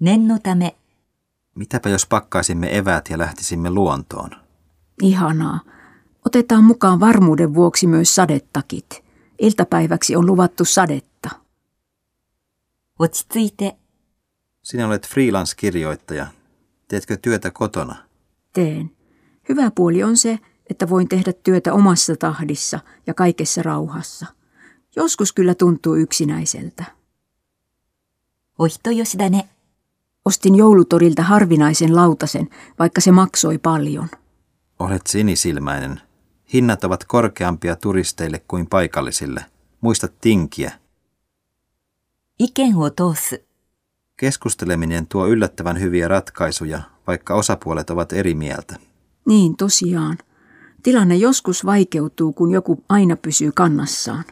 念のため、 Mitäpä jos pakkaisimme eväät ja lähtisimme luontoon? Ihanaa. Otetaan mukaan varmuuden vuoksi myös sadetakit. Iltapäiväksi on luvattu sadetta. 落ち着いて、 Sinä olet freelance-kirjoittaja. Teetkö työtä kotona? Teen. Hyvä puoli on se, että voin tehdä työtä omassa tahdissa ja kaikessa rauhassa. Joskus kyllä tuntuu yksinäiseltä. お人よしだね。 Ostin joulutorilta harvinaisen lautasen, vaikka se maksoi paljon. Olet sinisilmäinen. Hinnat ovat korkeampia turisteille kuin paikallisille. Muista tinkiä. Iken Keskusteleminen tuo yllättävän hyviä ratkaisuja, vaikka osapuolet ovat eri mieltä. Niin, tosiaan. Tilanne joskus vaikeutuu, kun joku aina pysyy kannassaan.